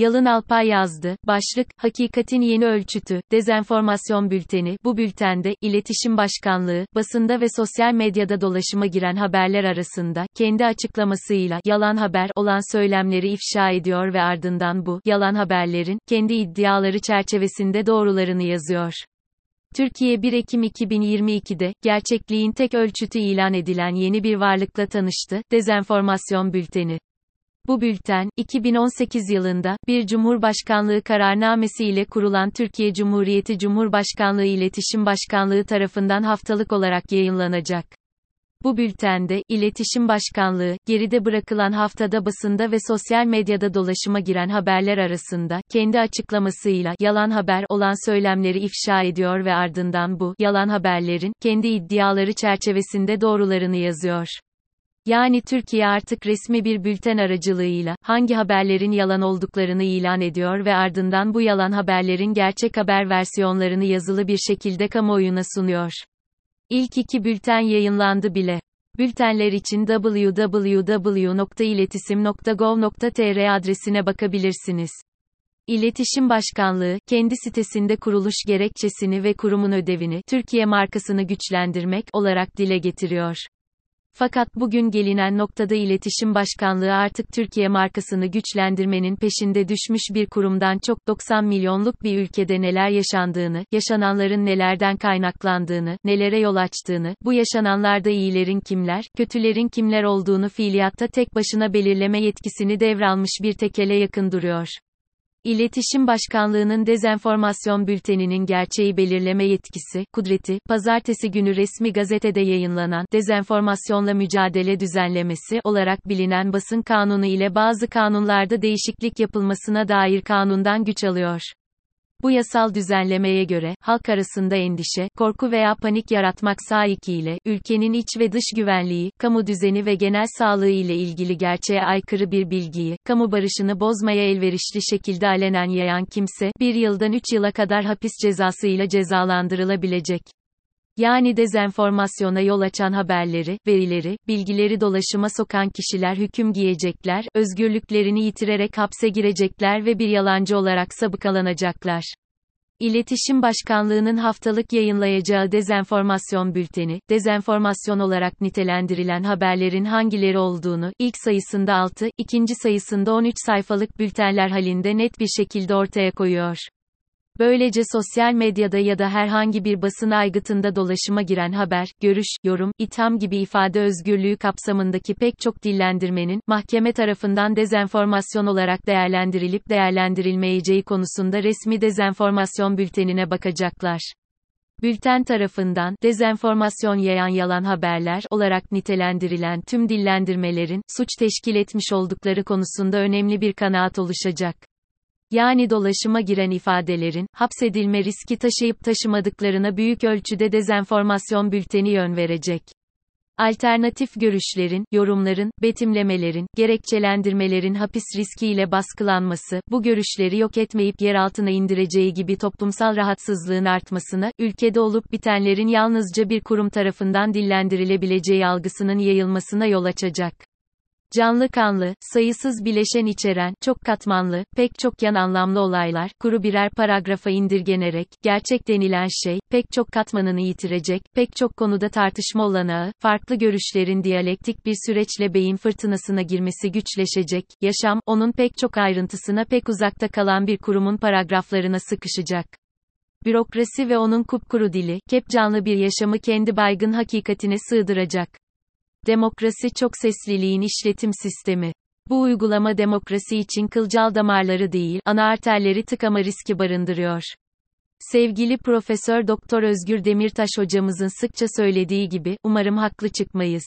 Yalın Alpay yazdı. Başlık, Hakikatin Yeni Ölçütü, Dezenformasyon Bülteni. Bu bültende, İletişim Başkanlığı, basında ve sosyal medyada dolaşıma giren haberler arasında, kendi açıklamasıyla, yalan haber olan söylemleri ifşa ediyor ve ardından bu, yalan haberlerin, kendi iddiaları çerçevesinde doğrularını yazıyor. Türkiye 1 Ekim 2022'de, gerçekliğin tek ölçütü ilan edilen yeni bir varlıkla tanıştı, Dezenformasyon Bülteni. Bu bülten, 2018 yılında, bir Cumhurbaşkanlığı kararnamesi ile kurulan Türkiye Cumhuriyeti Cumhurbaşkanlığı İletişim Başkanlığı tarafından haftalık olarak yayınlanacak. Bu bültende, İletişim Başkanlığı, geride bırakılan haftada basında ve sosyal medyada dolaşıma giren haberler arasında, kendi açıklamasıyla, yalan haber olan söylemleri ifşa ediyor ve ardından bu, yalan haberlerin, kendi iddiaları çerçevesinde doğrularını yazıyor. Yani Türkiye artık resmi bir bülten aracılığıyla, hangi haberlerin yalan olduklarını ilan ediyor ve ardından bu yalan haberlerin gerçek haber versiyonlarını yazılı bir şekilde kamuoyuna sunuyor. İlk iki bülten yayınlandı bile. Bültenler için www.iletisim.gov.tr adresine bakabilirsiniz. İletişim Başkanlığı, kendi sitesinde kuruluş gerekçesini ve kurumun ödevini, Türkiye markasını güçlendirmek olarak dile getiriyor. Fakat bugün gelinen noktada İletişim Başkanlığı artık Türkiye markasını güçlendirmenin peşinde düşmüş bir kurumdan çok 90 milyonluk bir ülkede neler yaşandığını, yaşananların nelerden kaynaklandığını, nelere yol açtığını, bu yaşananlarda iyilerin kimler, kötülerin kimler olduğunu fiiliyatta tek başına belirleme yetkisini devralmış bir tekele yakın duruyor. İletişim Başkanlığı'nın dezenformasyon bülteninin gerçeği belirleme yetkisi, kudreti, pazartesi günü resmi gazetede yayınlanan, dezenformasyonla mücadele düzenlemesi olarak bilinen basın kanunu ile bazı kanunlarda değişiklik yapılmasına dair kanundan güç alıyor. Bu yasal düzenlemeye göre, halk arasında endişe, korku veya panik yaratmak sahikiyle, ülkenin iç ve dış güvenliği, kamu düzeni ve genel sağlığı ile ilgili gerçeğe aykırı bir bilgiyi, kamu barışını bozmaya elverişli şekilde alenen yayan kimse, bir yıldan üç yıla kadar hapis cezası ile cezalandırılabilecek. Yani dezenformasyona yol açan haberleri, verileri, bilgileri dolaşıma sokan kişiler hüküm giyecekler, özgürlüklerini yitirerek hapse girecekler ve bir yalancı olarak sabıkalanacaklar. İletişim Başkanlığı'nın haftalık yayınlayacağı dezenformasyon bülteni, dezenformasyon olarak nitelendirilen haberlerin hangileri olduğunu, ilk sayısında 6, ikinci sayısında 13 sayfalık bültenler halinde net bir şekilde ortaya koyuyor. Böylece sosyal medyada ya da herhangi bir basın aygıtında dolaşıma giren haber, görüş, yorum, itham gibi ifade özgürlüğü kapsamındaki pek çok dillendirmenin, mahkeme tarafından dezenformasyon olarak değerlendirilip değerlendirilmeyeceği konusunda resmi dezenformasyon bültenine bakacaklar. Bülten tarafından, dezenformasyon yayan yalan haberler olarak nitelendirilen tüm dillendirmelerin, suç teşkil etmiş oldukları konusunda önemli bir kanaat oluşacak. Yani dolaşıma giren ifadelerin, hapsedilme riski taşıyıp taşımadıklarına büyük ölçüde dezenformasyon bülteni yön verecek. Alternatif görüşlerin, yorumların, betimlemelerin, gerekçelendirmelerin hapis riskiyle baskılanması, bu görüşleri yok etmeyip yer altına indireceği gibi toplumsal rahatsızlığın artmasına, ülkede olup bitenlerin yalnızca bir kurum tarafından dillendirilebileceği algısının yayılmasına yol açacak. Canlı kanlı, sayısız bileşen içeren, çok katmanlı, pek çok yan anlamlı olaylar, kuru birer paragrafa indirgenerek, gerçek denilen şey, pek çok katmanını yitirecek, pek çok konuda tartışma olanağı, farklı görüşlerin diyalektik bir süreçle beyin fırtınasına girmesi güçleşecek, yaşam, onun pek çok ayrıntısına pek uzakta kalan bir kurumun paragraflarına sıkışacak. Bürokrasi ve onun kupkuru dili, kep canlı bir yaşamı kendi baygın hakikatine sığdıracak. Demokrasi çok sesliliğin işletim sistemi. Bu uygulama demokrasi için kılcal damarları değil, ana arterleri tıkama riski barındırıyor. Sevgili Profesör Doktor Özgür Demirtaş hocamızın sıkça söylediği gibi, umarım haklı çıkmayız.